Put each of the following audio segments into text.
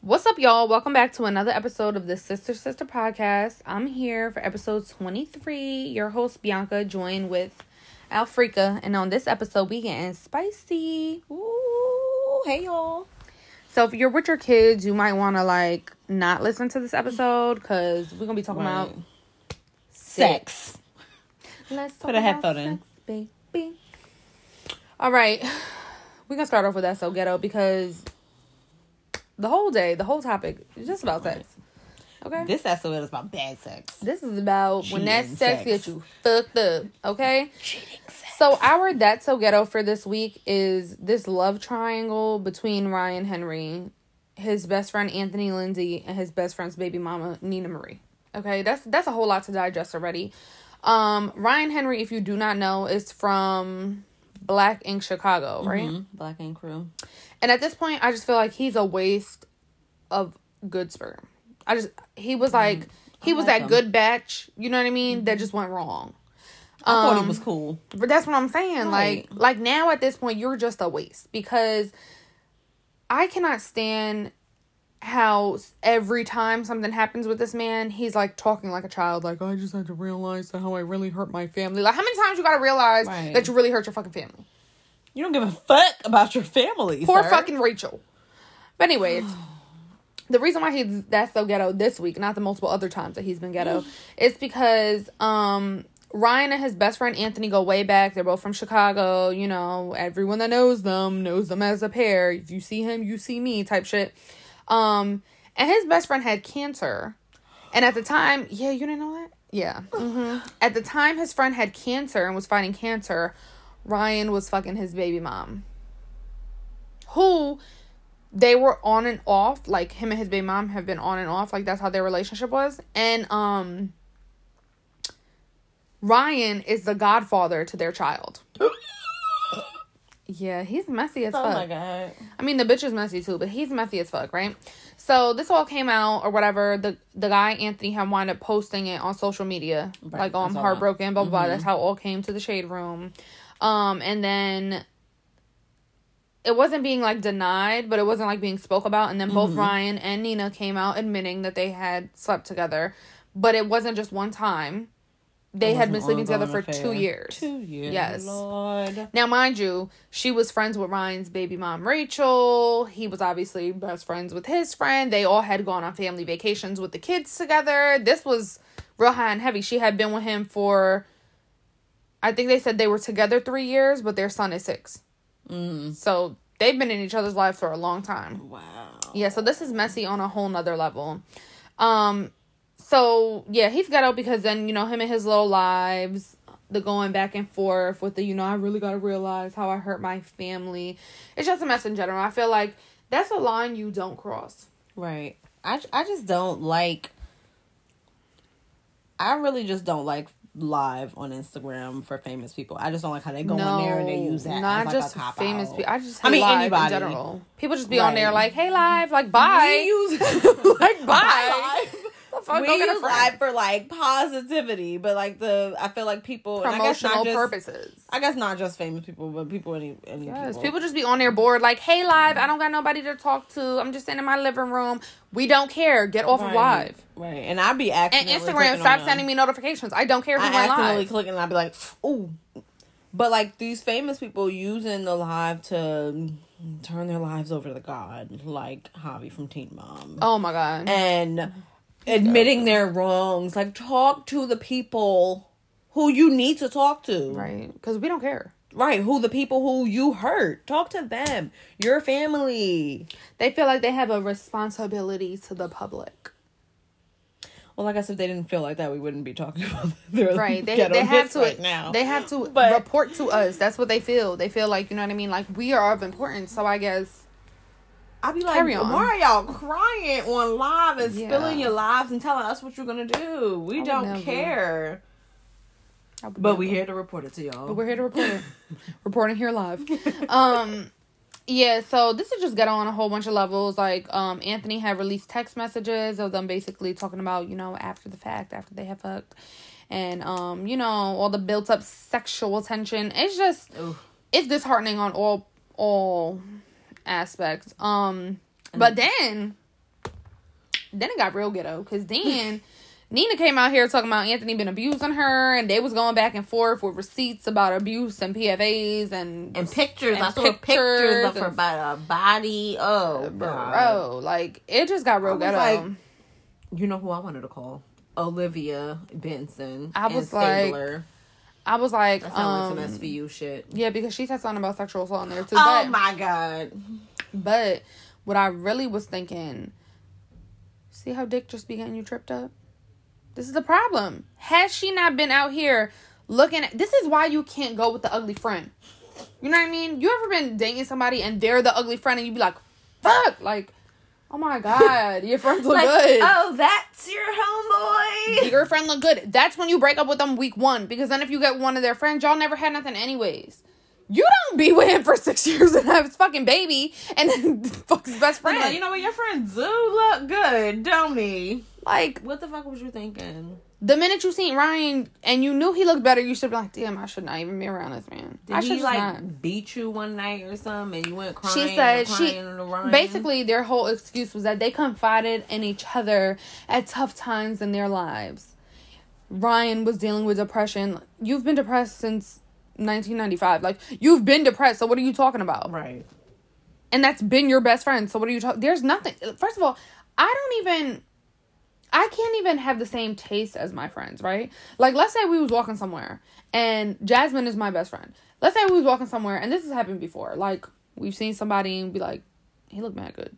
What's up, y'all? Welcome back to another episode of the Sister Sister Podcast. I'm here for episode 23. Your host, Bianca, joined with Alfrika. And on this episode, we getting spicy. Ooh, hey y'all. So if you're with your kids, you might want to, like, not listen to this episode because we're going to be talking Right. about Sex. Let's Put a headphone in. in. Baby. All right. We're going to start off with that so ghetto because the whole day, the whole topic is just about sex. Okay? This episode is about bad sex. This is about when that sex sex. gets you fucked up, okay? Cheating sex. So our That's So Ghetto for this week is this love triangle between Ryan Henry, his best friend Anthony Lindsay, and his best friend's baby mama Nina Marie. Okay, that's that's a whole lot to digest already. Um, Ryan Henry, if you do not know, is from Black Ink Chicago, right? Mhm. Black Ink Crew. And at this point, I just feel like he's a waste of good sperm. I just he was like he was Mm, like that him. good batch, you know what I mean? That just went wrong. I thought Um, he was cool. But that's what I'm saying. Right. Like like now at this point, you're just a waste because I cannot stand how every time something happens with this man, he's like talking like a child. Like I just had to realize how I really hurt my family. Like how many times you got to realize Right. that you really hurt your fucking family? You don't give a fuck about your family. Poor sir. fucking Rachel. But anyways, the reason why he's that's so ghetto this week, not the multiple other times that he's been ghetto, is because um Ryan and his best friend Anthony go way back. They're both from Chicago. You know, everyone that knows them knows them as a pair. If you see him, you see me type shit. Um, and his best friend had cancer. And at the time, yeah, you didn't know that? Yeah. hmm At the time his friend had cancer and was fighting cancer, Ryan was fucking his baby mom. Who they were on and off, like him and his baby mom have been on and off, like that's how their relationship was. And um Ryan is the godfather to their child. Yeah, he's messy as Oh fuck. my god. I mean, the bitch is messy too, but he's messy as fuck, right? So this all came out or whatever. The the guy Anthony had wound up posting it on social media, Right, like I I'm saw heartbroken, blah blah blah. Mhm. That's how it all came to the shade room. Um, and then it wasn't being like denied, but it wasn't like being spoke about. And then both Mhm. Ryan and Nina came out admitting that they had slept together, but it wasn't just one time. They had been sleeping together for affair. two years. Two years. Yes. Lord. Now, mind you, she was friends with Ryan's baby mom, Rachel. He was obviously best friends with his friend. They all had gone on family vacations with the kids together. This was real high and heavy. She had been with him for, I think they said they were together three years, but their son is six. Mm. So they've been in each other's lives for a long time. Wow. Yeah, so this is messy on a whole nother level. Um, so yeah, he's got out because then you know him and his little lives, the going back and forth with the you know I really gotta realize how I hurt my family. It's just a mess in general. I feel like that's a line you don't cross. Right. I I just don't like. I really just don't like live on Instagram for famous people. I just don't like how they go on there and they use that. not as like just a cop famous people. I just I mean, anybody. in general. People just be on there like, "Hey, live," like, "Bye." Like, bye. live. The fuck, we go get a use live for like positivity, but like the I feel like people and I guess not promotional just- purposes. I guess not just famous people, but people any any Yes, people. people just be on their board like, "Hey, live, I don't got nobody to talk to. I'm just sitting in my living room. We don't care. Get off of live." right? And I'd be acting. And Instagram, stop sending me notifications. I don't care who I went accidentally live. click and I'd be like, ooh. But like these famous people using the live to turn their lives over to God, like Javi from Teen Mom, Oh my god. and admitting their wrongs. Like talk to the people who you need to talk to, right, because we don't care. Right, who the people who you hurt. Talk to them. Your family. They feel like they have a responsibility to the public. Well, like I guess if they didn't feel like that, we wouldn't be talking about their Right. They they have to right now. they have to But- report to us. That's what they feel. They feel like, you know what I mean? Like we are of importance. So I guess I'd be like, why are y'all crying on live and Yeah. spilling your lives and telling us what you're gonna do? We would don't care. I But we never. here to report it to y'all. But we're here to report it. Reporting here live. Um yeah, so this is just get on a whole bunch of levels. Like, um, Anthony had released text messages of them basically talking about, you know, after the fact, after they have fucked. And um, you know, all the built up sexual tension. It's just Oof. it's disheartening on all all aspects. Um but then then it got real ghetto because then Nina came out here talking about Anthony been abusing her, and they was going back and forth with receipts about abuse and PFAs and And pictures. And I saw pictures, pictures of her by her body. Oh, God. bro, like it just got real was ghetto. like, You know who I wanted to call? Olivia Benson. I and was like, Stabler. I was like, That um, like some SVU shit. yeah, because she said something about sexual assault in there too. Oh but, my god. but what I really was thinking, see how Dick just be getting you tripped up. This is the problem. Has she not been out here looking at? This is why you can't go with the ugly friend. You know what I mean? You ever been dating somebody and they're the ugly friend and you'd be like, fuck, like, oh my god, your friends look Like, good. oh, that's your your friend look good. That's when you break up with them week one. Because then if you get one of their friends, y'all never had nothing anyways. You don't be with him for six years and have his fucking baby and then fuck his best friend. Like, you know what? Your friends do look good, don't he? like What the fuck was you thinking? The minute you seen Ryan and you knew he looked better, you should be like, damn, I should not even be around this man. Did I he should like not. beat you one night or something, and you went crying? She said she Ryan? basically their whole excuse was that they confided in each other at tough times in their lives. Ryan was dealing with depression. You've been depressed since 1995. Like you've been depressed. So what are you talking about? right. And that's been your best friend. So what are you talking? There's nothing. First of all, I don't even. I can't even have the same taste as my friends, right? Like, let's say we was walking somewhere, and Jasmine is my best friend. Let's say we was walking somewhere, and this has happened before. Like, we've seen somebody and be like, "He looked mad good,"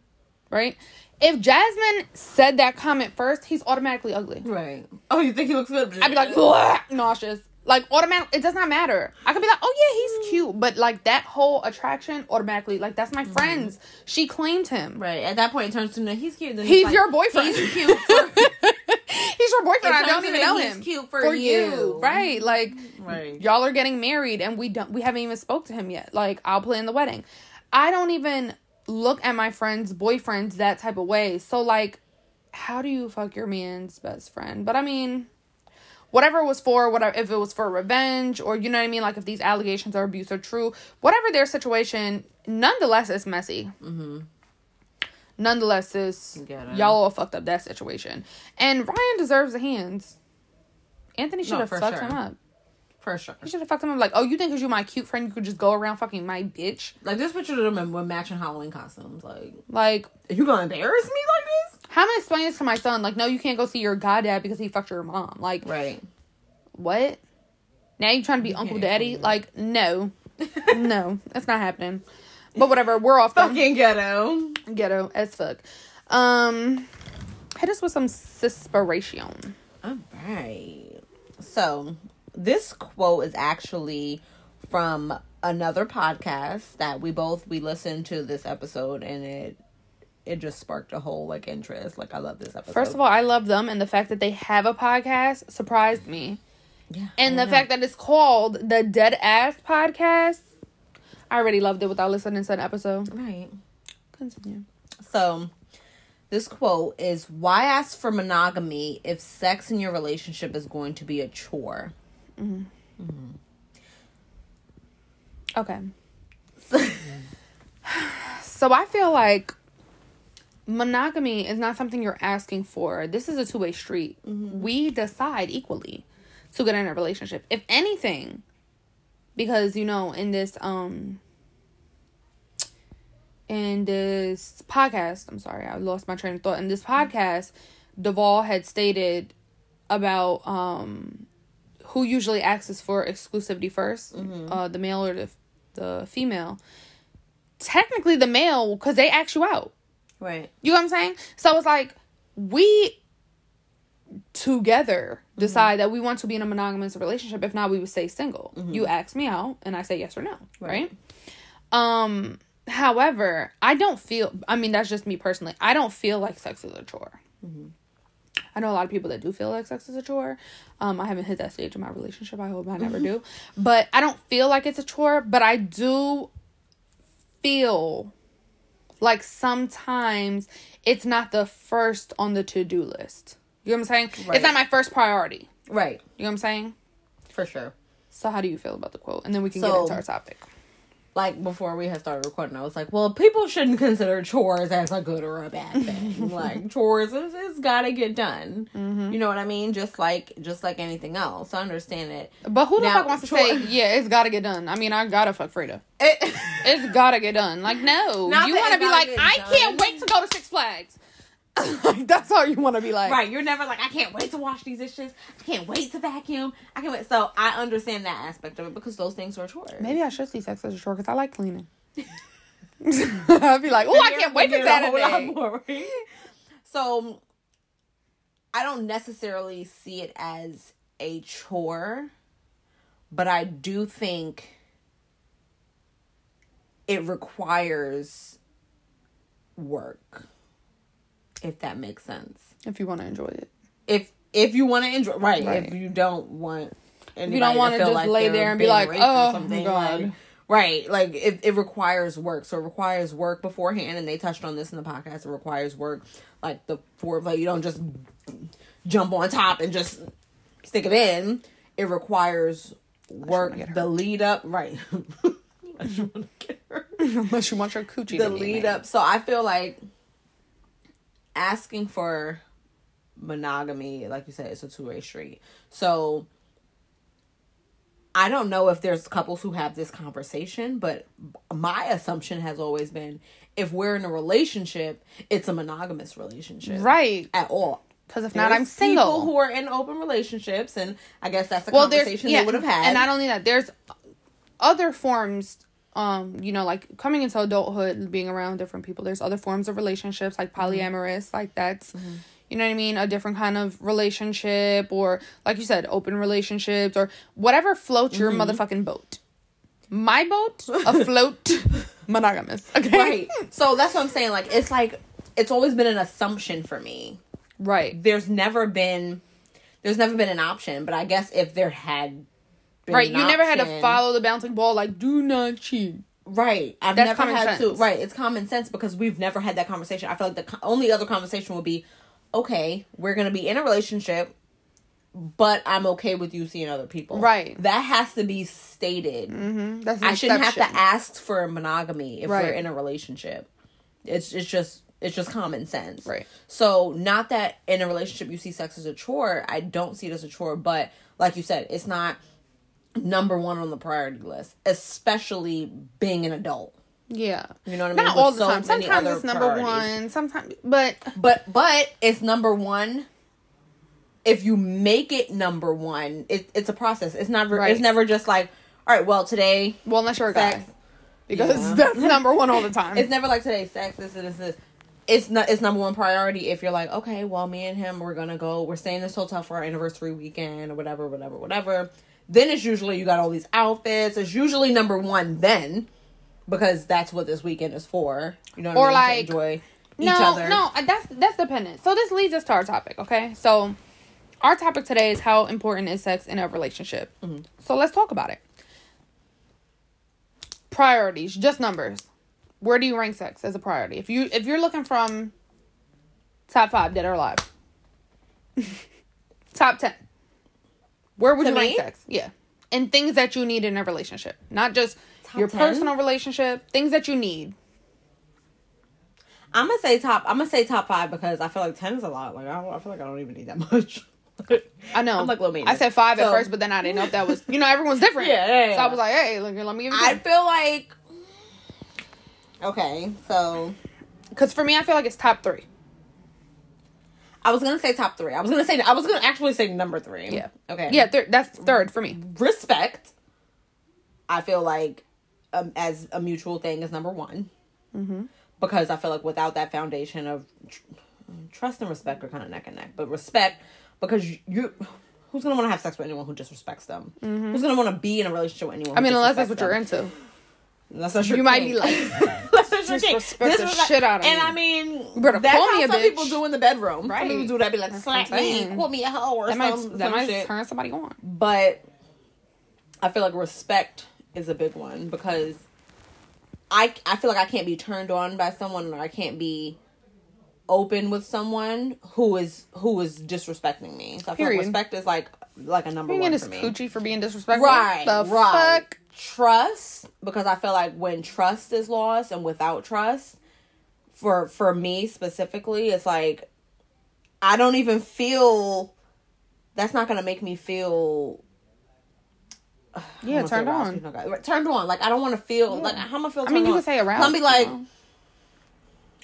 right? If Jasmine said that comment first, he's automatically ugly. Right. Oh, you think he looks good? I'd be like, nauseous. Like automatic, it does not matter. I could be like, oh yeah, he's mm. cute, but like that whole attraction automatically, like that's my mm. friend's. She claimed him. Right. At that point, it turns to no, he's cute. Then He's it's like, your boyfriend. He's cute. For, He's your boyfriend. I don't even know he's him. cute for you. right? Like, right. y'all are getting married, and we don't. We haven't even spoke to him yet. Like, I'll plan the wedding. I don't even look at my friends' boyfriends that type of way. So, like, how do you fuck your man's best friend? But I mean, whatever it was for, whatever if it was for revenge or you know what I mean, like if these allegations are abuse are true, whatever their situation, nonetheless, it's messy. Mm-hmm. Nonetheless, is y'all all fucked up that situation, and Ryan deserves the hands. Anthony should have fucked sure. him up. For sure. He should have fucked him up. Like, oh, you think because you're my cute friend, you could just go around fucking my bitch? Like this picture of them with matching Halloween costumes. Like, Like, are you gonna embarrass me like this? How am I explaining this to my son? Like, no, you can't go see your goddad because he fucked your mom. Like, Right. what? Now you trying to be Uncle Daddy? Like, no, no, that's not happening. But whatever, we're off the Fucking ghetto. ghetto as fuck. Um, hit us with some cispiration. All right. So this quote is actually from another podcast that we both we listened to this episode and it it just sparked a whole like interest. Like I love this episode. First of all, I love them, and the fact that they have a podcast surprised me. yeah, And the know. fact that it's called the Dead Ass Podcast, I already loved it without listening to an episode. right. Continue. So this quote is why ask for monogamy if sex in your relationship is going to be a chore? Mm-hmm. Mm-hmm. Mm-hmm. Okay. so I feel like monogamy is not something you're asking for. This is a two way street. We decide equally to get in a relationship. If anything, because you know, in this um in this podcast, I'm sorry, I lost my train of thought. In this podcast, Duvall had stated about um who usually asks for exclusivity 1st uh, the male or the the female. Technically, the male because they ask you out. Right. You know what I'm saying? So it's like we together decide that we want to be in a monogamous relationship. If not, we would stay single. You ask me out, and I say yes or no. Right. Um. However, I don't feel. I mean, that's just me personally. I don't feel like sex is a chore. I know a lot of people that do feel like sex is a chore. Um, I haven't hit that stage in my relationship. I hope I never do. But I don't feel like it's a chore. But I do feel like sometimes it's not the first on the to do list. You know what I'm saying? Right. It's not my first priority. Right. You know what I'm saying? For sure. So how do you feel about the quote? And then we can So- get into our topic. Like before we had started recording, I was like, well, people shouldn't consider chores as a good or a bad thing. like chores is it's gotta get done. Mm-hmm. You know what I mean? Just like just like anything else. I understand it. But who the Now, fuck wants to chore- say, yeah, it's gotta get done? I mean, I gotta fuck Frida. it It's gotta get done. Like, no. Not you wanna be like, I done. can't wait to go to Six Flags. like, that's how you wanna be like. right. You're never like, I can't wait to wash these dishes. I can't wait to vacuum. I can't wait. So I understand that aspect of it because those things are chores. Maybe I should see sex as a chore because I like cleaning. I'd be like, oh, I can't wait for You're a whole lot Saturday. So I don't necessarily see it as a chore, but I do think it requires work. If that makes sense. If you want to enjoy it. If if you want to enjoy right, Right. if you don't want If you don't want to just like lay there and be like, oh, something, God. like- Right, like it, it requires work. So it requires work beforehand, and they touched on this in the podcast. It requires work, like the foreplay. You don't just jump on top and just stick it in. It requires work. The lead up, right? Unless you want to get hurt. Unless you want your coochie the lead up. So I feel like asking for monogamy, like you said, it's a two way street. So I don't know if there's couples who have this conversation, but my assumption has always been if we're in a relationship, it's a monogamous relationship. Right. At all. Because if not, I'm single. People who are in open relationships, and I guess that's a well, there's conversation yeah, they would have had. and not only that, there's other forms. Um, you know, like coming into adulthood, being around different people. There's other forms of relationships, like Mm-hmm. polyamorous, like that's, you know what I mean, a different kind of relationship, or like you said, open relationships, or whatever floats your Mm-hmm. motherfucking boat. My boat afloat, monogamous. Okay, right. So that's what I'm saying. Like it's like it's always been an assumption for me. right, there's never been there's never been an option but i guess if there had right. You never had to follow the bouncing ball. Like, do not cheat. right i've That's never had to right it's common sense because we've never had that conversation i feel like the co- only other conversation would be okay we're gonna be in a relationship but i'm okay with you seeing other people Right. that has to be stated Mm-hmm. That's i shouldn't have to ask for monogamy if we're in a relationship it's it's just it's just common sense Right. so not that in a relationship you see sex as a chore i don't see it as a chore but like you said it's not number one on the priority list especially being an adult Yeah. you know what i mean Not With all the so time. Sometimes it's number priorities. one. Sometimes, but but but it's number one if you make it number one it, it's a process it's never Right. it's never just like all right well today well, unless you're a guy, sex because Yeah. that's number one all the time. It's never like today, sex, this, this, this. It's not. It's number one priority. If you're like, okay, well, me and him, we're gonna go. We're staying in this hotel for our anniversary weekend or whatever, whatever, whatever. Then it's usually you got all these outfits. It's usually number one then, because that's what this weekend is for. You know, what Or I mean? like- to enjoy each no, other. no, uh, that's that's dependent. So this leads us to our topic. Okay, so our topic today is how important is sex in a relationship. Mm-hmm. So let's talk about it. Priorities, just numbers. Where do you rank sex as a priority? If you if you're looking from top five dead or alive, top ten, where would To you rank me? sex? Yeah, and things that you need in a relationship, not just Top your 10? personal relationship, things that you need. I'm gonna say top. I'm gonna say top five because I feel like ten is a lot. Like I, don't, I feel like I don't even need that much. I know. I'm like low I said five at first, but then I didn't know if that was you know everyone's different. Yeah, yeah, So. I was like, hey, look, let me give you I feel like. Okay, so Because for me, I feel like it's top three. I was gonna say top three. I was gonna say I was gonna actually say number three. Yeah. Okay. Yeah, thir- that's third for me. Respect. I feel like um, as a mutual thing is number one. Mm-hmm. Because I feel like without that foundation of tr- trust and respect are kind of neck and neck, but respect because you. you Who's gonna want to have sex with anyone who disrespects them? Who's gonna want to be in a relationship with anyone? Mm-hmm. I mean, unless that's what disrespects you're into. Unless that's your You might be like, That's your thing. Disrespect the Disrespect- shit out of And me. I mean, You better that's call how me a some bitch. people do in the bedroom. Right. Some people do that. Be like, That's slap me, call me a hoe or that might some, that some might shit. turn somebody on. But I feel like respect is a big one because I I feel like I can't be turned on by someone or I can't be open with someone who is who is disrespecting me. So I feel Period. like respect is like like a number one for me. coochie for being disrespectful. Right, The right. fuck. Trust because I feel like when trust is lost and without trust, for for me specifically, it's like I don't even feel. That's not gonna make me feel. Yeah, turned on. Turned on. Like I don't want to feel Yeah. like how am I feel. I mean, you on? can say around. I'll be like, know?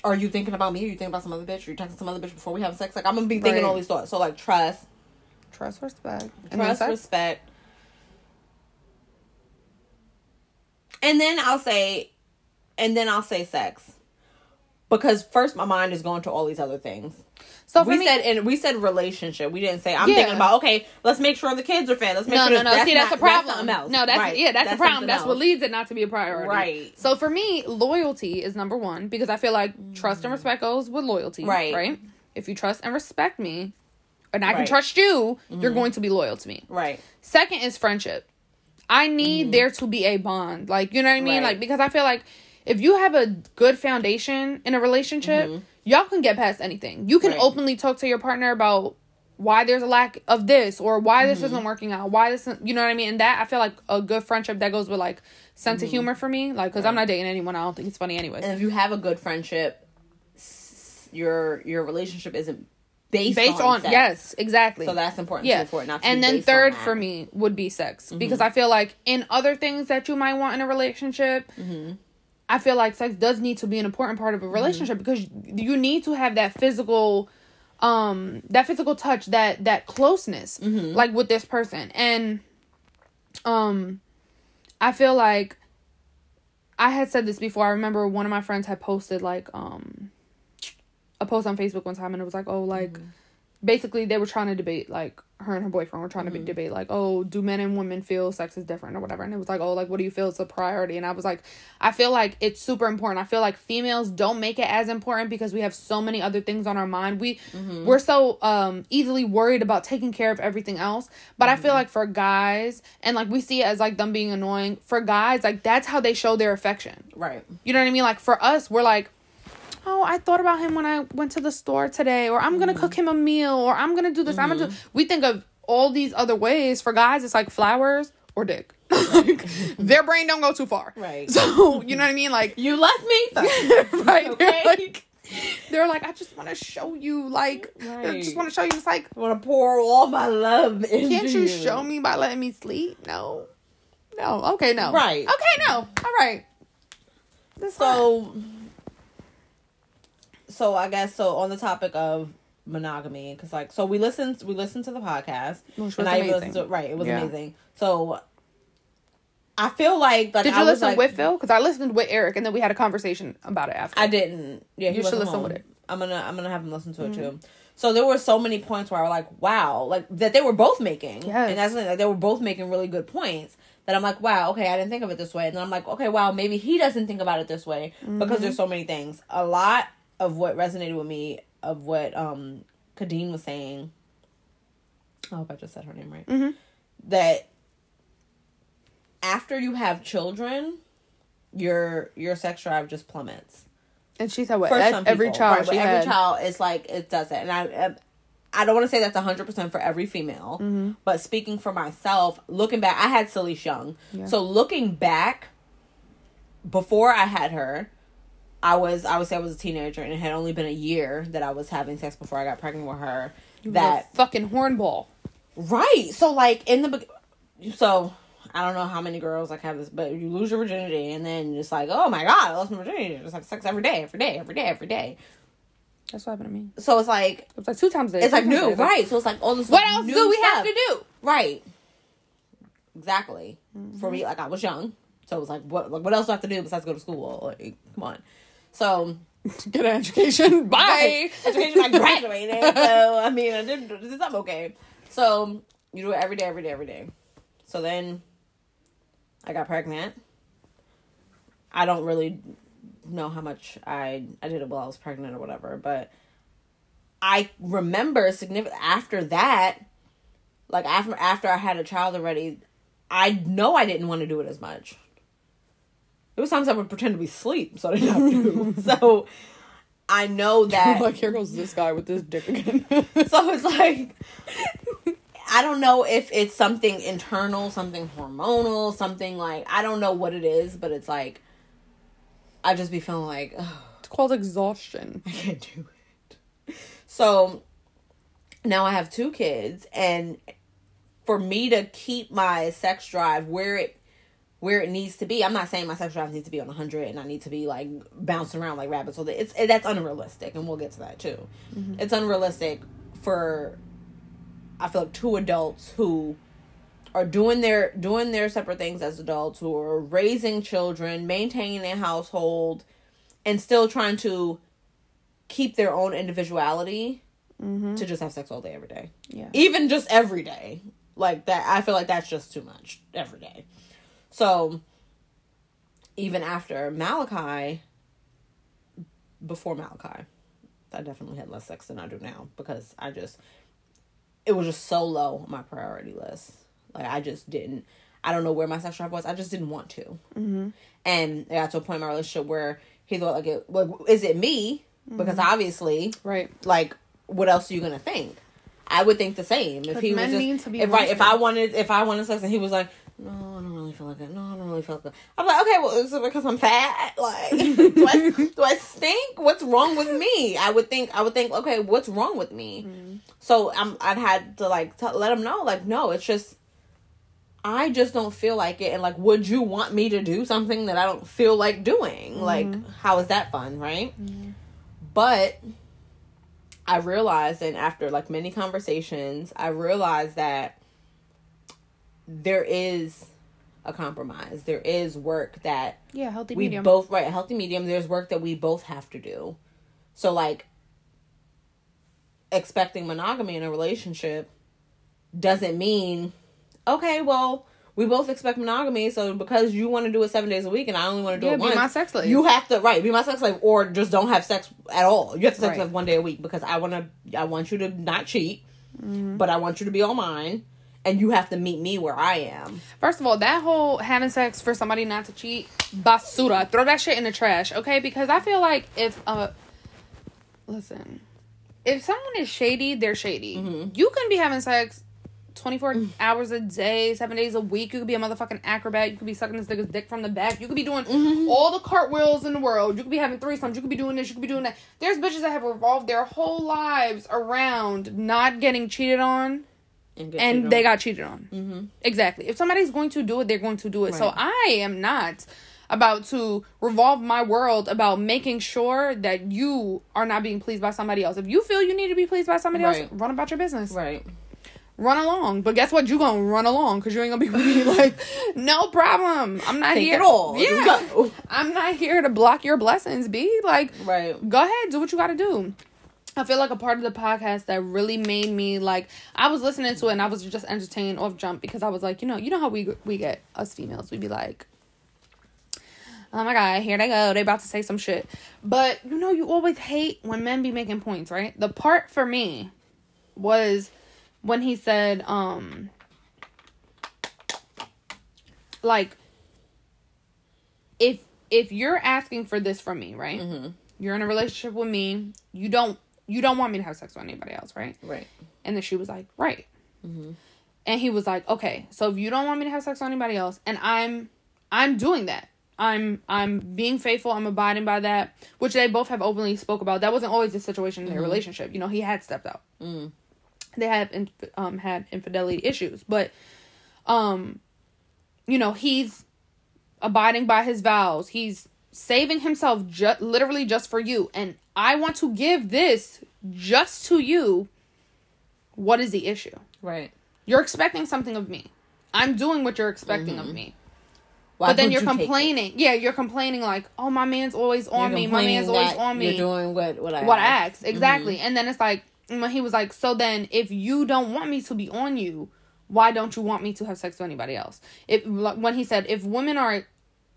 are you thinking about me? Are you thinking about some other bitch? Are you texting some other bitch before we have sex? Like I'm gonna be thinking Right. all these thoughts. So like trust, trust, respect, trust, respect, and then I'll say, and then I'll say sex, because first my mind is going to all these other things. So for we me, said and we said relationship. We didn't say I'm Yeah. thinking about okay. Let's make sure the kids are fed. Let's make no, sure no, no. See, that's not- a problem. else. No, that's Right. yeah, that's, a problem. That's what leads it not to be a priority. Right. So for me, loyalty is number one because I feel like trust and respect goes with loyalty. Right. Right. If you trust and respect me, and I can trust you, you're mm-hmm. going to be loyal to me. Right. Second is friendship. I need there to be a bond. Like, you know what I mean? Mm-hmm. Right. Like, because I feel like if you have a good foundation in a relationship, y'all can get past anything. You can Mm-hmm. Right. openly talk to your partner about why there's a lack of this or why this Mm-hmm. isn't working out. Why this, you know what I mean? And that, I feel like a good friendship that goes with like sense of humor for me. Like, because I'm Mm-hmm. Not dating anyone. I don't think it's funny anyways. And if you have a good friendship, your your relationship isn't based, Based on, on, sex. yes, exactly. So that's important yeah. for it not to and then third. Mm-hmm. for me would be sex because I feel like in other things that you might want in a relationship, Mm-hmm. I feel like sex does need to be an important part of a relationship because you need to have that physical, um, that physical touch, that that closeness, Mm-hmm. like with this person, and um, I feel like I had said this before. I remember one of my friends had posted like um a post on Facebook one time and it was like, oh, like mm-hmm. basically they were trying to debate like her and her boyfriend were trying to be, mm-hmm. debate like, oh, do men and women feel sex is different or whatever? And it was like, oh, like what do you feel is a priority? And I was like, I feel like it's super important. I feel like females don't make it as important because we have so many other things on our mind. We mm-hmm. we're so um easily worried about taking care of everything else. But I feel like for guys and like we see it as like them being annoying. For guys, like that's how they show their affection. Right. You know what I mean? Like for us, we're like, oh, I thought about him when I went to the store today, or I'm gonna mm-hmm. cook him a meal, or I'm gonna do this. I'm gonna do. Mm-hmm. We think of all these other ways. For guys, it's like flowers or dick. like their brain don't go too far. Right. So you know what I mean? Like You left me. right. Okay. They're like, they're like, I just want to show you. Like I just want to show you. It's like, I want to pour all my love into can't you show me by letting me sleep? No. No. Okay. No. Right. Okay. No. All right. That's fine. So, so I guess so on the topic of monogamy, because like so we listened we listened to the podcast, Which and was I amazing. listened to right. It was Yeah. amazing. So I feel like like Did you was, listen like, with Phil? Because I listened with Eric, and then we had a conversation about it after. I didn't. Yeah, he You should listen home. with it. Mm-hmm. I'm gonna I'm gonna have him listen to it too. So there were so many points where I was like, wow, like that they were both making. Yes. And that's the like they were both making really good points that I'm like, wow, okay, I didn't think of it this way. And then I'm like, okay, wow, maybe he doesn't think about it this way Mm-hmm. because there's so many things. A lot of what resonated with me of what um Kadeen was saying. I hope I just said her name right. Mhm. That after you have children, your your sex drive just plummets And she said what? for every child Right, every child is like it does it, and I. um, I don't want to say that's hundred percent for every female, Mm-hmm. but speaking for myself, looking back, I had Silly Young. Yeah. So looking back, before I had her, I was I would say I was a teenager, and it had only been a year that I was having sex before I got pregnant with her. You that a fucking hornball. Right. So like in the so I don't know how many girls like have this, but you lose your virginity and then it's like, oh my god, I lost my virginity. Just like sex every day, every day, every day, every day. That's what happened to me. So it's like it's like two times a day. it's like three times a new, right? So it's like all this. What else do we have to do? Right. Exactly. Mm-hmm. For me, like I was young, so it was like, what like what else do I have to do besides go to school? Like, come on. So Get an education. Bye. Education, I graduated, so I mean, I did. I'm okay. So you do it every day, every day, every day. So then I got pregnant. I don't really know how much I I did it while I was pregnant or whatever, but I remember significant after that, like after after I had a child already, I know I didn't want to do it as much. There was times I would pretend to be asleep so I didn't have to. so I know that like here goes this guy with this dick again. so it's like I don't know if it's something internal, something hormonal, something like I don't know what it is, but it's like I just be feeling like oh, It's called exhaustion. I can't do it. So now I have two kids, and for me to keep my sex drive where it where it needs to be. I'm not saying my sex drive needs to be on 100 and I need to be like bouncing around like rabbits. So it's it, that's unrealistic, and we'll get to that too. Mm-hmm. It's unrealistic for I feel like two adults who are doing their doing their separate things as adults who are raising children, maintaining their household, and still trying to keep their own individuality mm-hmm. to just have sex all day every day. Yeah. Even just every day. Like that I feel like that's just too much every day. So even after Malachi before Malachi, I definitely had less sex than I do now because I just it was just so low on my priority list. Like I just didn't. I don't know where my sex drive was. I just didn't want to. Mm-hmm. And it got to a point in my relationship where he thought like, it, like is it me? Because obviously, Right. like, what else are you gonna think? I would think the same if But he was just need to be if, right. If. I wanted, if I wanted sex, and he was like, "No, I don't really feel like it. No, I don't really feel like it." I'm like, "Okay, well, is it because I'm fat? Like, do I do I stink? What's wrong with me?" I would think. I would think, "Okay, what's wrong with me?" Mm. So I'm. I'd had to like t- let them know, like, no, it's just. I just don't feel like it, and like, would you want me to do something that I don't feel like doing? Mm-hmm. Like, how is that fun, right? Mm-hmm. But I realized, and after like many conversations, I realized that there is a compromise. There is work that Yeah, healthy we medium. both right a healthy medium. There's work that we both have to do. So like expecting monogamy in a relationship doesn't mean okay, well. We both expect monogamy, so because you want to do it seven days a week and I only want to do Yeah, it be once, my sex slave. you have to right be my sex slave, or just don't have sex at all. You have to sex Right. like one day a week because I want to. I want you to not cheat, Mm-hmm. but I want you to be all mine, and you have to meet me where I am. First of all, that whole having sex for somebody not to cheat, basura. Throw that shit in the trash, okay? Because I feel like if uh listen, if someone is shady, they're shady. Mm-hmm. You can be having sex 24 Mm. hours a day, seven days a week. You could be a motherfucking acrobat. You could be sucking this nigga's dick from the back. You could be doing Mm-hmm. all the cartwheels in the world. You could be having threesomes. You could be doing this. You could be doing that. There's bitches that have revolved their whole lives around not getting cheated on get and they got cheated on. Mm-hmm. Exactly. If somebody's going to do it, they're going to do it. So I am not about to revolve my world about making sure that you are not being pleased by somebody else. If you feel you need to be pleased by somebody Right. else, run about your business. right. Run along. But guess what? You gonna run along because you ain't gonna be like, no problem. I'm not Take here. it all. Yeah. I'm not here to block your blessings, B. Like, Right. go ahead, do what you got to do. I feel like a part of the podcast that really made me like I was listening to it and I was just entertained off jump because I was like, you know, you know how we we get us females, we'd be like, oh my god, here they go, they about to say some shit. But you know, you always hate when men be making points, right? The part for me was when he said, um, like, if if you're asking for this from me, right? You're in a relationship with me. You don't you don't want me to have sex with anybody else, right? Right. And then she was like, right. And he was like, okay, so if you don't want me to have sex with anybody else, and I'm I'm doing that. I'm I'm being faithful. I'm abiding by that, which they both have openly spoke about. That wasn't always the situation in their relationship. You know, he had stepped out. They had inf- um had infidelity issues, but um, you know, he's abiding by his vows. He's saving himself just literally just for you, and I want to give this just to you. What is the issue? Right. You're expecting something of me. I'm doing what you're expecting of mm-hmm. me. Why But then you're you complaining. Yeah, you're complaining like, "Oh, my man's always on You're me. My man's always on me." You're doing what what I what I asked. asked mm-hmm. exactly, and then it's like when he was like, "So then, if you don't want me to be on you, why don't you want me to have sex with anybody else?" If when he said, "If women are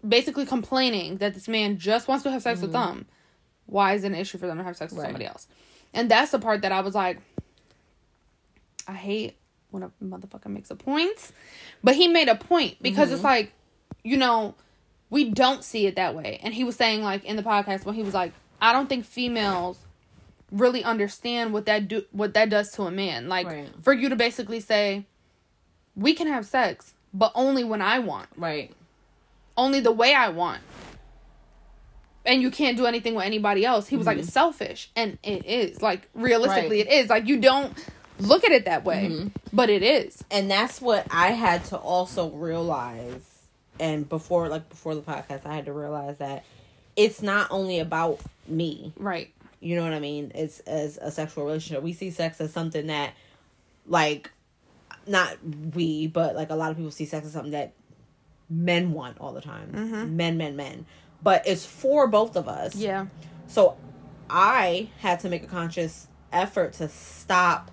basically complaining that this man just wants to have sex with mm-hmm. them, why is it an issue for them to have sex with Right. somebody else?" And that's the part that I was like, I hate when a motherfucker makes a point, but he made a point because it's mm-hmm. like, you know, we don't see it that way. And he was saying like in the podcast when he was like, I don't think females really understand what that do what that does to a man. Like Right. for you to basically say, we can have sex, but only when I want, Right. Only the way I want. And you can't do anything with anybody else. He was like, selfish. And it is. Like, realistically, Mm-hmm. Right. it is. Like, you don't look at it that way, Mm-hmm. but it is. and that's what I had to also realize. And before, like before the podcast, I had to realize that it's not only about me. Right. You know what I mean? It's as a sexual relationship. We see sex as something that, like, not we, but like a lot of people see sex as something that men want all the time. Men, men, men. But it's for both of us. Yeah. So I had to make a conscious effort to stop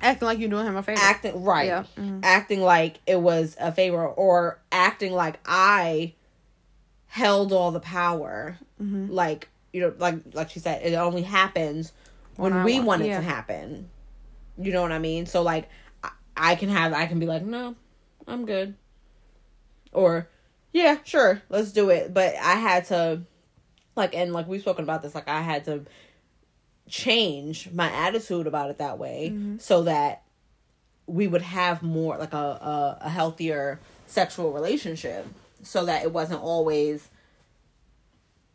Acting like you're doing him a favor. acting right Yeah. Mhm. acting like it was a favor or acting like i held all the power Mm-hmm. like you know like like she said it only happens when, When we want- want, it yeah. to happen you know what i mean so like I, I can have i can be like no i'm good or yeah sure let's do it but i had to like and like we've spoken about this like i had to change my attitude about it that way Mm-hmm. so that we would have more like a, a a healthier sexual relationship so that it wasn't always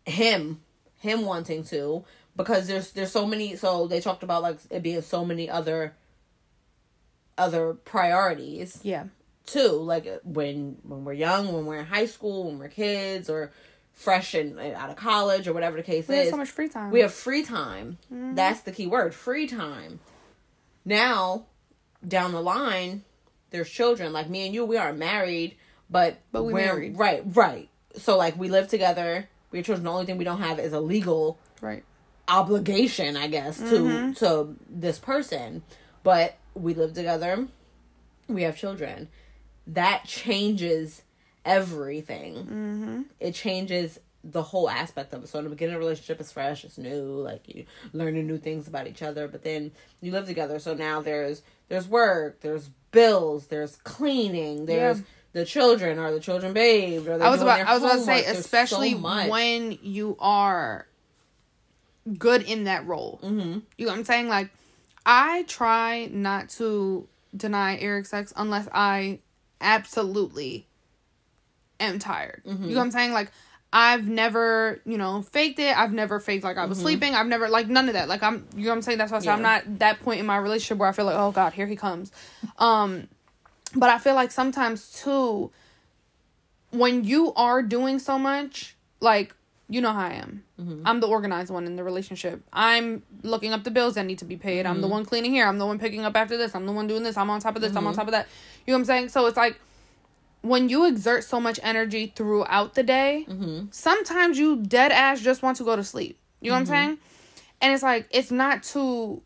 him him wanting to because there's there's so many so they talked about like it being so many other other priorities Yeah. Too like uh, when when we're young when we're in high school when we're kids or fresh and uh, out of college or whatever the case is. We is have so much free time. we have free time. That's the key word, free time. Now, down the line, there's children. Like me and you, we aren't married, but But we we're- married. Right, right. So like we live together. We have children. The only thing we don't have is a legal right. obligation, I guess, to Mm-hmm. to this person. But we live together. We have children. That changes everything. Mm-hmm. It changes the whole aspect of it. So in the beginning, the relationship is fresh, it's new, like you learning new things about each other. But then you live together, so now there's there's work, there's bills, there's cleaning, there's Yeah. the children. Are the children bathed? I was about I was about to say, homework? There's so especially much. when you are good in that role. Mhm. You know what I'm saying? Like, I try not to deny Eric sex unless I absolutely am tired. Mm-hmm. You know what I'm saying? Like, I've never, you know, faked it. I've never faked like I was sleeping. I've never like none of that. Like I'm, you know what I'm saying? That's why I say I'm Mm-hmm. Not that point in my relationship where I feel like, oh God, here he comes. Um, but I feel like sometimes too, when you are doing so much, like you know how I am. Mm-hmm. I'm the organized one in the relationship. I'm looking up the bills that need to be paid. I'm the Mm-hmm. one cleaning here. I'm the one picking up after this. I'm the one doing this. I'm on top of this. I'm Mm-hmm. on top of that. You know what I'm saying? So it's like when you exert so much energy throughout the day, Mm-hmm. sometimes you dead ass just want to go to sleep. You know what I'm saying? And it's like it's not to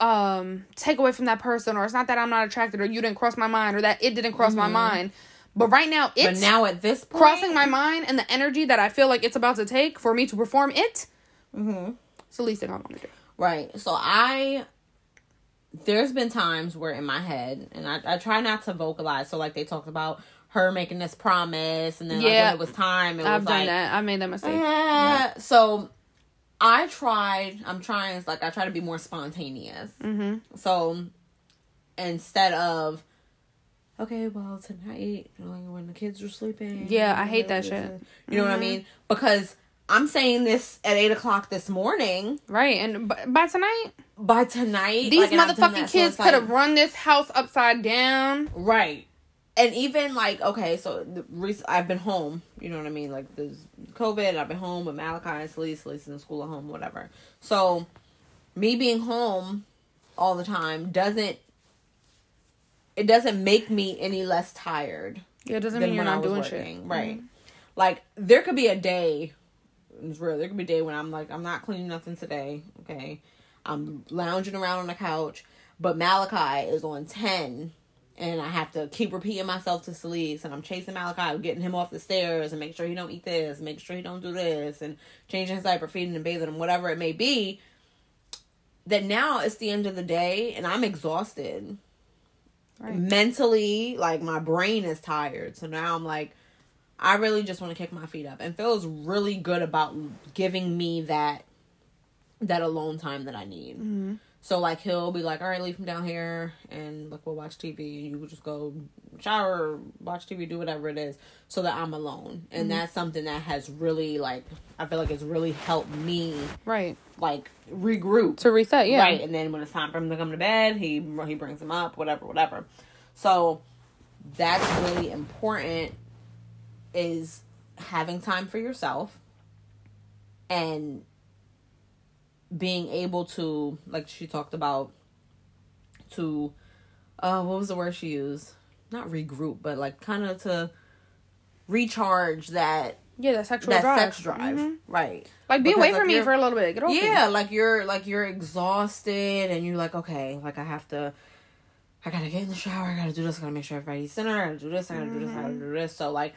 um take away from that person or it's not that I'm not attracted or you didn't cross my mind or that it didn't cross my mind. But right now Mm-hmm. But it's now at this point, crossing my mind and the energy that I feel like it's about to take for me to perform it. Mhm. It's the least thing I want to do. Right. So I there's been times where in my head and I, I try not to vocalize. So like they talked about her making this promise and then like Yeah. when it was time it I've was done like that. I made that mistake. eh. so I tried I'm trying it's like I try to be more spontaneous. Mm-hmm. So instead of okay, well tonight, know, when the kids are sleeping. Yeah, I hate that shit. you know what I Mhm. mean? Because I'm saying this at eight o'clock this morning. Right. And b- by tonight, By tonight, these like, and I've done motherfucking that, so kids could have like- run this house upside down. right. And even like okay, so the I've been home. You know what I mean? Like there's COVID. I've been home with Malachi and Celeste. Celeste in school at home, whatever. So me being home all the time doesn't it doesn't make me any less tired Yeah, it doesn't mean you're not doing working. shit. Right. Like there could be a day. It's real. There could be a day when I'm like, I'm not cleaning nothing today. Okay, I'm lounging around on the couch, but Malachi is on ten, and I have to keep repeating myself to Celeste, and I'm chasing Malachi, getting him off the stairs, and make sure he don't eat this, make sure he don't do this, and changing his diaper, feeding and bathing him, whatever it may be. That now it's the end of the day, and I'm exhausted Right. mentally like my brain is tired so now i'm like i really just want to kick my feet up and feels really good about giving me that that alone time that I need. Mm-hmm. So like he'll be like, all right, leave him down here, and like we'll watch TV. You just go shower, watch TV, do whatever it is, so that I'm alone. And Mm-hmm. that's something that has really like I feel like it's really helped me Right. like regroup. To reset, yeah. Right, and then when it's time for him to come to bed, he he brings him up, whatever, whatever. So that's really important. Is having time for yourself and being able to, like she talked about, to, uh, what was the word she used? Not regroup, but like kind of to recharge that Yeah, that sexual that drive. sex drive, Mhm. right? Like be Because, away like, from me for a little bit. Get off me. yeah like you're like you're exhausted and you're like okay like i have to i gotta get in the shower i gotta do this i gotta make sure everybody's dinner i gotta do this i gotta do this i gotta do this so like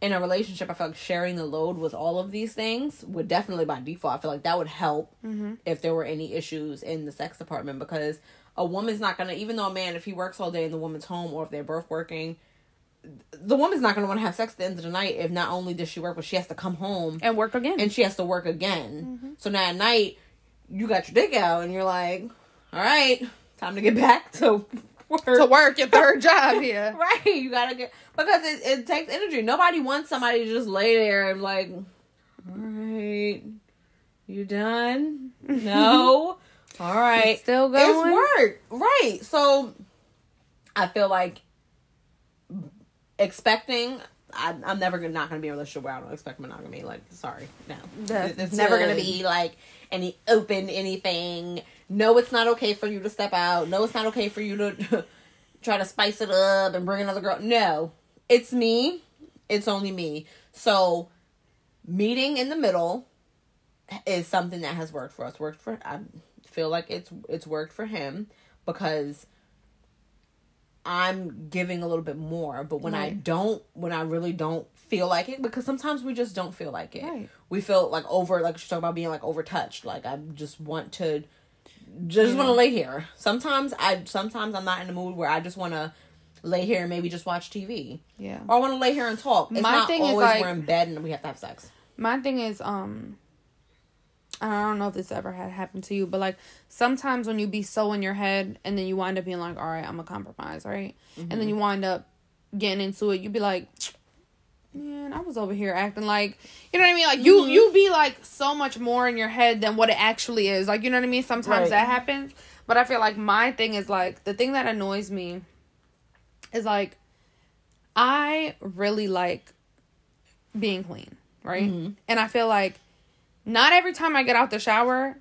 in a relationship i feel like sharing the load with all of these things would definitely by default i feel like that would help mm-hmm. if there were any issues in the sex department because a woman's not gonna even though a man if he works all day in the woman's home or if they're both working the woman's not gonna want to have sex at the end of the night if not only does she work but she has to come home And work again. and she has to work again. Mm-hmm. So now at night, you got your dick out, and you're like, "All right, time to get back to work." to work your third job here. right? You gotta get because it, it takes energy. Nobody wants somebody to just lay there and like, "All right, you done? No, all right, It's still going? It's work, right? So I feel like expecting. I, I'm never gonna not gonna be in a relationship where I don't expect monogamy. Like, sorry, no, That's it's never gonna be like any open anything. No, it's not okay for you to step out. No, it's not okay for you to try to spice it up and bring another girl. No, it's me. It's only me. So meeting in the middle is something that has worked for us. Worked for I feel like it's it's worked for him because I'm giving a little bit more, but when I don't, when I really don't feel like it, because sometimes we just don't feel like it. Right. We feel like over, like she's talking about being like overtouched. Like I just want to, just want to lay here. Sometimes I, sometimes I'm not in the mood where I just want to lay here and maybe just watch TV, Yeah. or I want to lay here and talk. It's My not thing is, like- we're in bed and we have to have sex. My thing is, um, I don't know if this ever had happened to you, but like sometimes when you be so in your head and then you wind up being like, all right, I'm a compromise, right? And then you wind up getting into it, you'd be like, man, I was over here acting like, you know what I mean? Like you, mm-hmm. you be like so much more in your head than what it actually is. Like, you know what I mean? Sometimes Right. that happens, but I feel like my thing is like, the thing that annoys me is like, I really like being clean, right? Mm-hmm. And I feel like not every time I get out the shower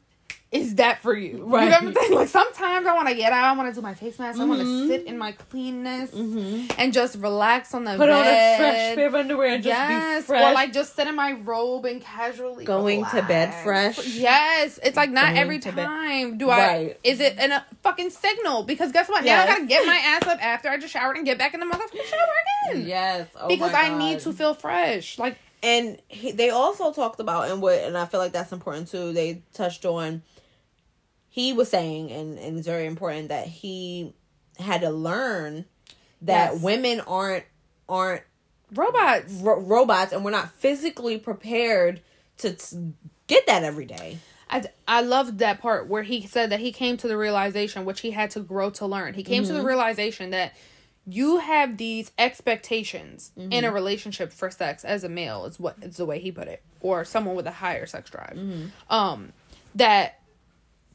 is that for you. Right. You know what I'm saying? Like sometimes I want to get out, I want to do my face mask, I want to mm-hmm. sit in my cleanness mm-hmm. and just relax on the Put on a fresh pair of underwear and just yes, be fresh. or like just sit in my robe and casually Going to bed fresh. Yes, it's like not Going every to bed- time do I. Right. Is it in a fucking signal? Because guess what? Now I gotta get my ass up after I just showered and get back in the motherfucking shower again. yes, oh because I need to feel fresh. Like and he, they also talked about and what and I feel like that's important too. They touched on he was saying and and it's very important that he had to learn that Yes. women aren't aren't robots. ro- robots and we're not physically prepared to t- get that every day. I, I loved that part where he said that he came to the realization, which he had to grow to learn. He came to the mm-hmm. realization that you have these expectations in a mm-hmm. relationship for sex as a male is what is the way he put it, or someone with a higher sex drive. Mm-hmm. Um, that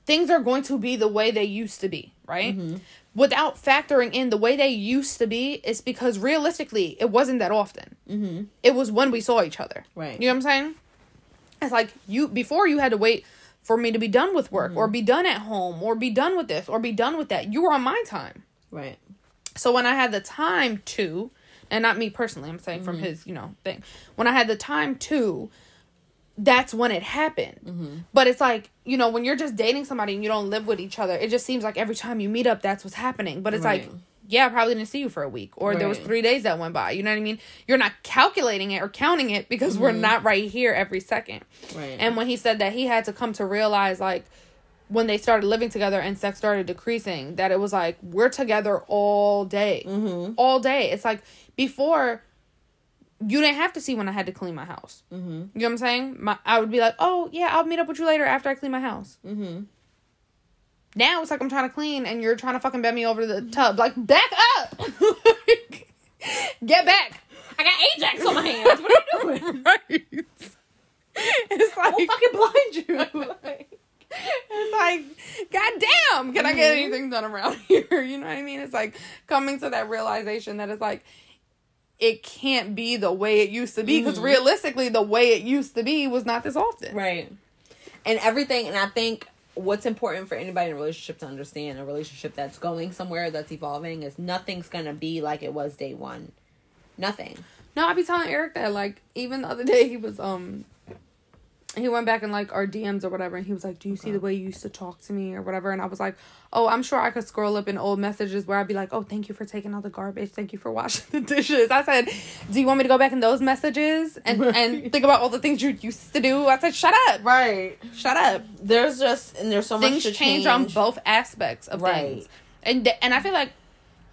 things are going to be the way they used to be, right? Mm-hmm. Without factoring in the way they used to be, it's because realistically, it wasn't that often. Mm-hmm. It was when we saw each other, Right. You know what I'm saying? It's like you before you had to wait for me to be done with work mm-hmm. or be done at home or be done with this or be done with that. You were on my time. Right. So when I had the time to, and not me personally, I'm saying from mm-hmm. his, you know, thing. When I had the time to, that's when it happened. But it's like, you know, when you're just dating somebody and you don't live with each other, it just seems like every time you meet up, that's what's happening. But it's like, yeah, I probably didn't see you for a week, or there was three days that went by. You know what I mean? You're not calculating it or counting it because we're not right here every second. Right. And when he said that he had to come to realize, like, when they started living together and sex started decreasing, that it was like we're together all day, mm-hmm. all day. It's like before you didn't have to see when I had to clean my house. Mm-hmm. You know what I'm saying? My, I would be like, oh yeah, I'll meet up with you later after I clean my house. Mm-hmm. Now it's like I'm trying to clean and you're trying to fucking bend me over the tub. Like back up, get back. I got Ajax on my hands. What are you doing? right. It's like I'll fucking blind you. it's like, God damn, can I get Mhm. anything done around here? You know what I mean? It's like coming to that realization that it's like it can't be the way it used to be because Mhm. realistically, the way it used to be was not this often. right. And everything, and I think what's important for anybody in a relationship to understand a relationship that's going somewhere that's evolving is nothing's gonna be like it was day one. Nothing. No, I be telling Eric that like even the other day he was um he went back in like our DMs or whatever and he was like, Do you see the way you used to talk to me or whatever? And I was like, Oh, I'm sure I could scroll up in old messages where I'd be like, Oh, thank you for taking out the garbage, thank you for washing the dishes. I said, Do you want me to go back in those messages and, and think about all the things you used to do? I said, Shut up. Right. Shut up. There's just and there's so Things much to change, on both aspects of Right. things. And th- and I feel like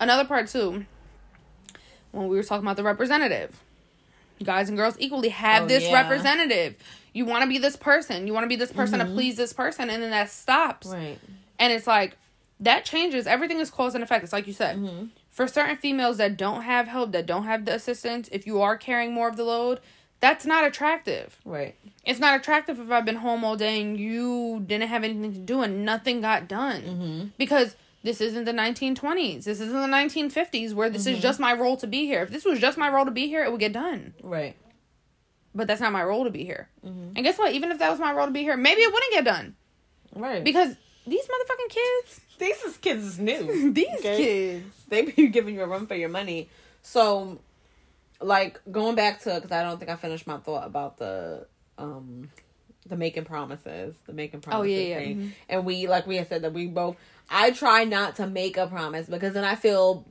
another part too, when we were talking about the representative, guys and girls equally have Oh, this yeah. representative. You want to be this person. You want to be this person to Mhm. please this person, and then that stops. Right. And it's like that changes. Everything is cause and effect. It's like you said. Mm-hmm. For certain females that don't have help, that don't have the assistance, if you are carrying more of the load, that's not attractive. Right. It's not attractive if I've been home all day and you didn't have anything to do and nothing got done. Mm-hmm. Because this isn't the 1920s. This isn't the 1950s where this is just my role to be here. If this was just my role to be here, it would get done. Right. But that's not my role to be here. Mhm. And guess what? Even if that was my role to be here, maybe it wouldn't get done. Right. Because these motherfucking kids, these is kids is new. these Okay. kids. they be giving you a run for your money. So, like going back to because I don't think I finished my thought about the um the making promises, the making promises Oh, yeah, yeah. thing. Mhm. And we like we had said that we both. I try not to make a promise because then I feel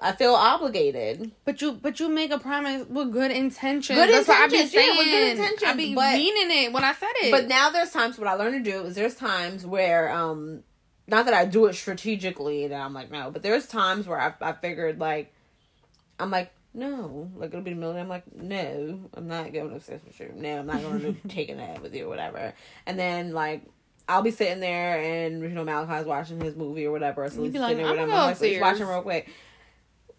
I feel obligated. But you, but you make a promise with good intentions. Good That's what I be intentions, yeah, saying. with good intentions. I intentions, be but- meaning it when I said it. But now there's times what I learned to do is there's times where um not that I do it strategically that I'm like no, but there's times where I I figured like I'm like no, like it'll be the middle. I'm like no, I'm not going upstairs with you. No, I'm not going to take a nap with you or whatever. And then like. I'll be sitting there and you know Malachi's watching his movie or whatever, so he's like, sitting there with "I'm him. I'm like, watching real quick.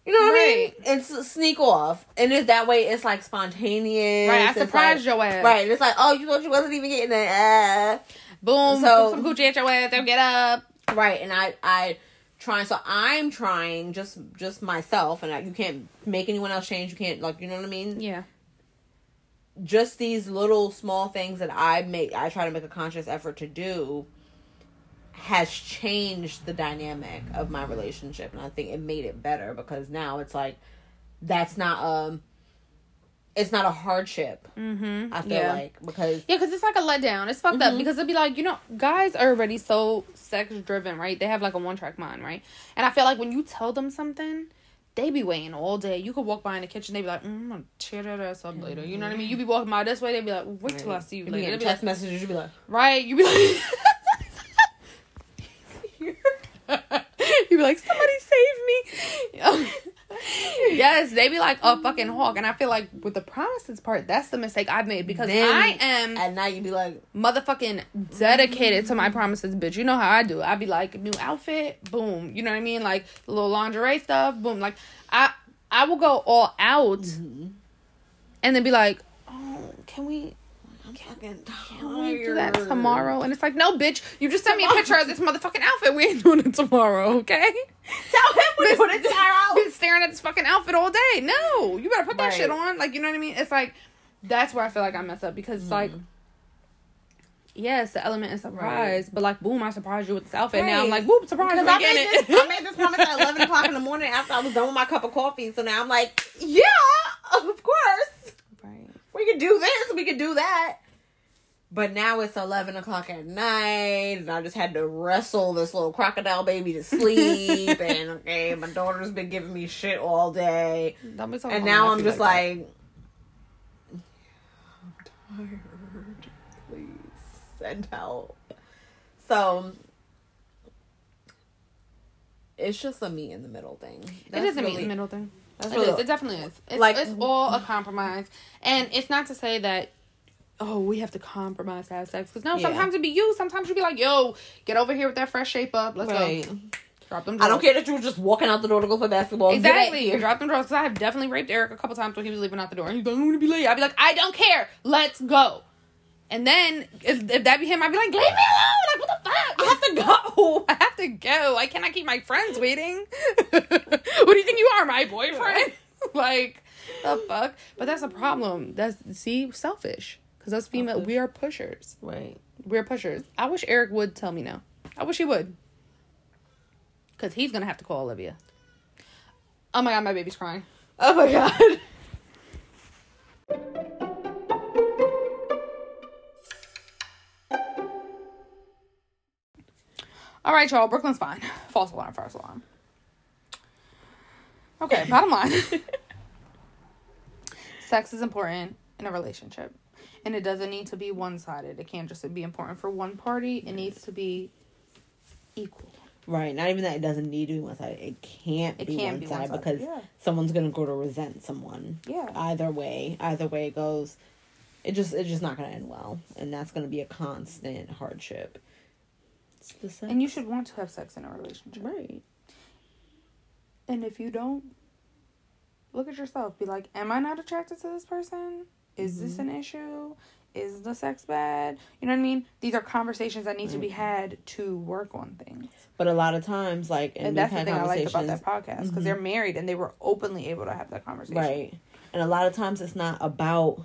You know what I mean? Right. It's sneak off, and it's that way. It's like spontaneous. right, I surprised like, your ass. Right, it's like, oh, you thought you wasn't even getting that. Uh. Boom. So- So some coochie at your ass. They'll get up. Right, and I I trying so I'm trying just just myself, and I, you can't make anyone else change. You can't like you know what I mean. Yeah. Just these little small things that I make, I try to make a conscious effort to do, has changed the dynamic of my relationship, and I think it made it better because now it's like that's not um, it's not a hardship. Mm-hmm. I feel yeah. like because Yeah, because it's like a letdown. It's fucked up Mhm. because it'd be like, you know, guys are already so sex driven, right? They have like a one track mind, right? And I feel like when you tell them something, they be waiting all day. You could walk by in the kitchen, they be like, mm, I'm gonna tear that ass up later. You know what I mean? You be walking by this way, they be like, wait till I see you be later. be like, text messages, you be like. right? You be like, you be like, somebody save me. yes, they be like a fucking hawk, and I feel like with the promises part, that's the mistake I've made because Then I am At night, you be like, motherfucking dedicated to my promises, bitch. You know how I do. I be like new outfit, boom. You know what I mean? Like little lingerie stuff, boom. Like I I will go all out mm-hmm. and then be like, oh, can we Fucking can we do that tomorrow? And it's like, no, bitch. You just sent me a picture of this motherfucking outfit. We ain't doing it tomorrow, okay? Tell him we're doing it tomorrow. Been staring at this fucking outfit all day. No, you better put that Right. shit on. Like you know what I mean? It's like that's where I feel like I mess up because it's like. Yes, the element is surprise, but like, boom! I surprised you with this outfit. Now I'm like, boom! Surprise! I'm made, this. I made this promise at 11 o'clock in the morning after I was done with my cup of coffee. So now I'm like, yeah, of course. right. We could do this. We could do that. But now it's 11 o'clock at night, and I just had to wrestle this little crocodile baby to sleep. and okay, my daughter's been giving me shit all day. Don't be talking And now I'm just that. like, I'm tired. Please send help. So it's just a meet in the middle thing. it is a meet in the middle thing. That's It what- is. It definitely is. It's, Like- it's all a compromise, and it's not to say that. Oh, we have to compromise to have sex. Because no, Yeah. sometimes it'd be you. Sometimes you'd be like, "Yo, get over here with that fresh shape up. Let's Right. go." Drop them. I don't care that you were just walking out the door to go play basketball. Exactly. Drop them drawers. Because I have definitely raped Eric a couple times when he was leaving out the door. And he's like, "I'm gonna be late." I'd be like, "I don't care. Let's go." And then if, if that be him, I'd be like, "Leave me alone! Like what the fuck? I have to go. I have to go. I cannot keep my friends waiting. what do you think you are, my boyfriend? like, the fuck? But that's a problem. That's see, selfish. Because us female, we are pushers. Right. We're pushers. I wish Eric would tell me no. I wish he would. Because he's gonna have to call Olivia. Oh my god, my baby's crying. Oh my god. All right, y'all. Brooklyn's fine. False alarm. False alarm. Okay, bottom line. Sex is important in a relationship, and it doesn't need to be one sided. It can't just be important for one party. It needs to be equal. Right. Not even that it doesn't need to be one sided. It can't It be one be side one-sided, because yeah. someone's gonna go to resent someone. Yeah. Either way, either way it goes, it just it's just not gonna end well, and that's gonna be a constant hardship. It's the sex. And you should want to have sex in a relationship. right. And if you don't, look at yourself. Be like, am I not attracted to this person? Is this Mm-hmm. an issue? Is the sex bad? You know what I mean? These are conversations that need to be Mm-hmm. had to work on things. But a lot of times, like, and, And that's the thing I liked about that podcast because they're married and they were openly able to have that conversation. right? And a lot of times, it's not about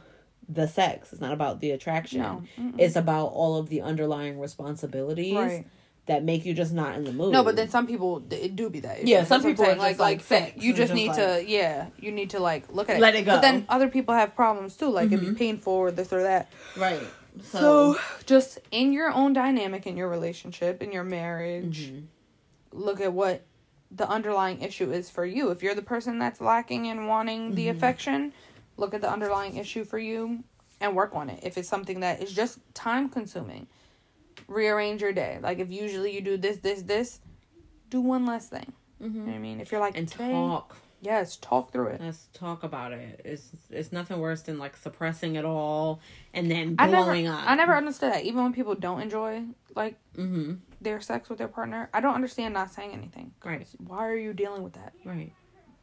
the sex. It's not about the attraction. No. It's about all of the underlying responsibilities Right. That make you just not in the mood. No, but then some people it do be that. Yeah, some people saying. just like sex You just just need like- to yeah. You need to like look at it. Let it go. But then other people have problems too. Like it'd be painful or this or that. right. So, just in your own dynamic in your relationship, in your marriage, Mm-hmm. look at what the underlying issue is for you. If you're the person that's lacking in wanting the Mm-hmm. affection, look at the underlying issue for you and work on it. If it's something that is just time consuming, rearrange your day. Like if usually you do this, this, this, do one less thing. You know what I mean? If you're like Mm-hmm. and today, talk. yes, talk through it. Let's talk about it. It's it's nothing worse than like suppressing it all and then I never, blowing up. I never understood that. Even when people don't enjoy like Mm-hmm. their sex with their partner, I don't understand not saying anything. Right. Why are you dealing with that? Right.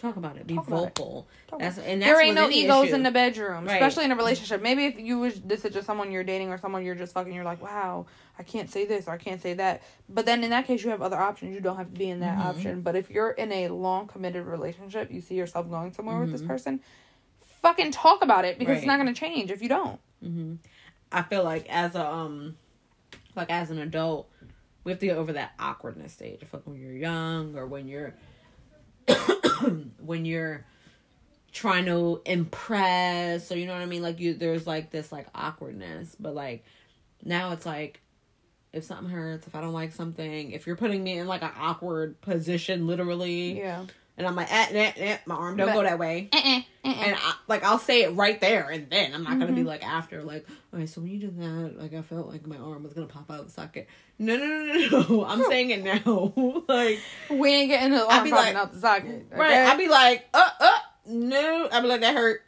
Talk about it. Be Talk about it. vocal. That's and that's there ain't no any egos issue. in the bedroom, Right. especially in a relationship. Maybe if you was this is just someone you're dating or someone you're just fucking, you're like, wow, I can't say this or I can't say that. But then in that case, you have other options. You don't have to be in that Mm-hmm. option. But if you're in a long committed relationship, you see yourself going somewhere with Mm-hmm. this person, fucking talk about it because it's not going to change if you don't. I feel like as a um like as an adult, we have to get over that awkwardness stage. I feel like when you're young or when you're when you're trying to impress or you know what I mean? Like you there's like this like awkwardness. But like now it's like if something hurts, if I don't like something, if you're putting me in like an awkward position literally Yeah. And I'm like eh, eh, eh, my arm don't But- go that way. Uh-uh. And I, like I'll say it right there and then I'm not gonna Mm-hmm. be like after like okay so when you did that like I felt like my arm was gonna pop out of the socket. No no no no no I'm saying it now like We ain't getting the I'd be popping like- out the socket. right? I'd be like uh uh no I'd be like that hurt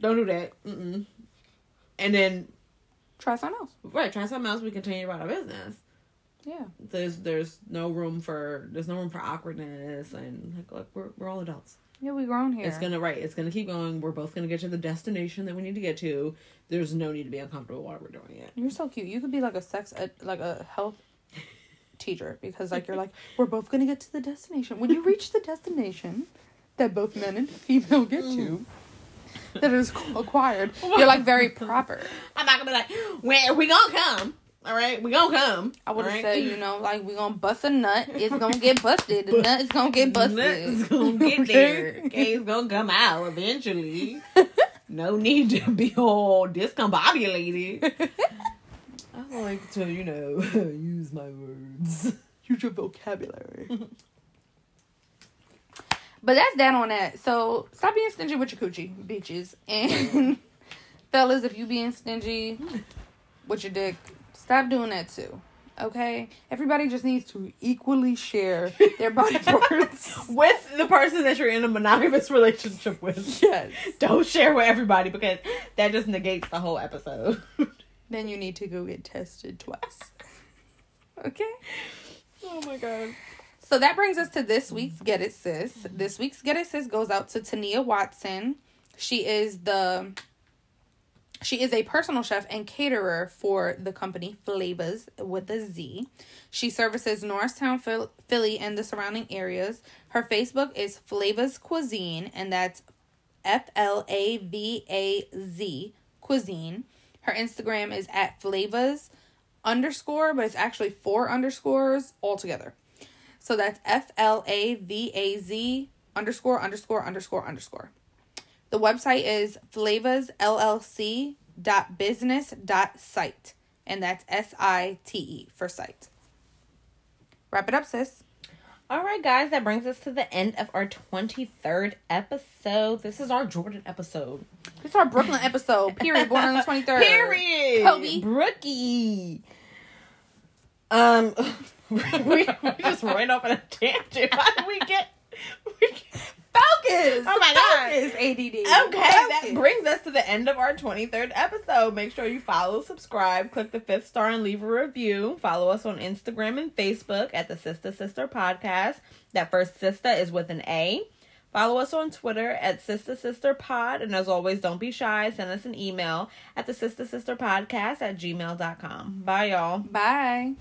don't do that mm and then Try something else. right try something else we continue about our business. Yeah. There's there's no room for there's no room for awkwardness and like look we're we're all adults. Yeah, we grown here. It's gonna right. It's gonna keep going. We're both gonna get to the destination that we need to get to. There's no need to be uncomfortable while we're doing it. You're so cute. You could be like a sex, ed, like a health teacher because like you're like we're both gonna get to the destination. When you reach the destination that both men and female get to, that is acquired, you're like very proper. I'm not gonna be like, when we gonna come? All right, we gonna come. I would have all said, you know, like we gonna bust a nut. It's gonna get busted. The nut is gonna get busted. Let's gonna get there. Okay, it's gonna come out eventually. No need to be all discombobulated. I like to, you know, use my words. Use your vocabulary. but that's that on that. So stop being stingy with your coochie, bitches. And fellas, if you being stingy with your dick, stop doing that too. Okay, everybody just needs to equally share their body parts. with the person that you're in a monogamous relationship with. yes. Don't share with everybody because that just negates the whole episode. Then you need to go get tested twice. Okay. oh my god. So that brings us to this week's Get It Sis. This week's Get It Sis goes out to Tania Watson. She is the she is a personal chef and caterer for the company Flavaz with a Z. She services Norristown, Philly, and the surrounding areas. Her Facebook is Flavaz Cuisine, and that's F L A V A Z Cuisine. Her Instagram is at Flavaz underscore, but it's actually four underscores altogether. So that's F L A V A Z underscore underscore underscore underscore. The website is flavazllc dot business dot site, and that's S I T E for site. Wrap it up, sis. All right, guys, that brings us to the end of our 23rd episode. This is our Jordan episode. This is our Brooklyn episode. Period. Born on the twenty third. Period. Kobe. Brookie. Um, we, we just ran off on a tangent. How did we get? We, Focus. Oh my God. Focus. ADD. Okay, that brings us to the end of our 23rd episode. Make sure you follow, subscribe, click the fifth star, and leave a review. Follow us on Instagram and Facebook at the Sister Sister Podcast. That first sister is with an A. Follow us on Twitter at Sister Sister Pod. And as always, don't be shy. Send us an email at the Sister Sister Podcast at gmail.com. Bye, y'all. Bye.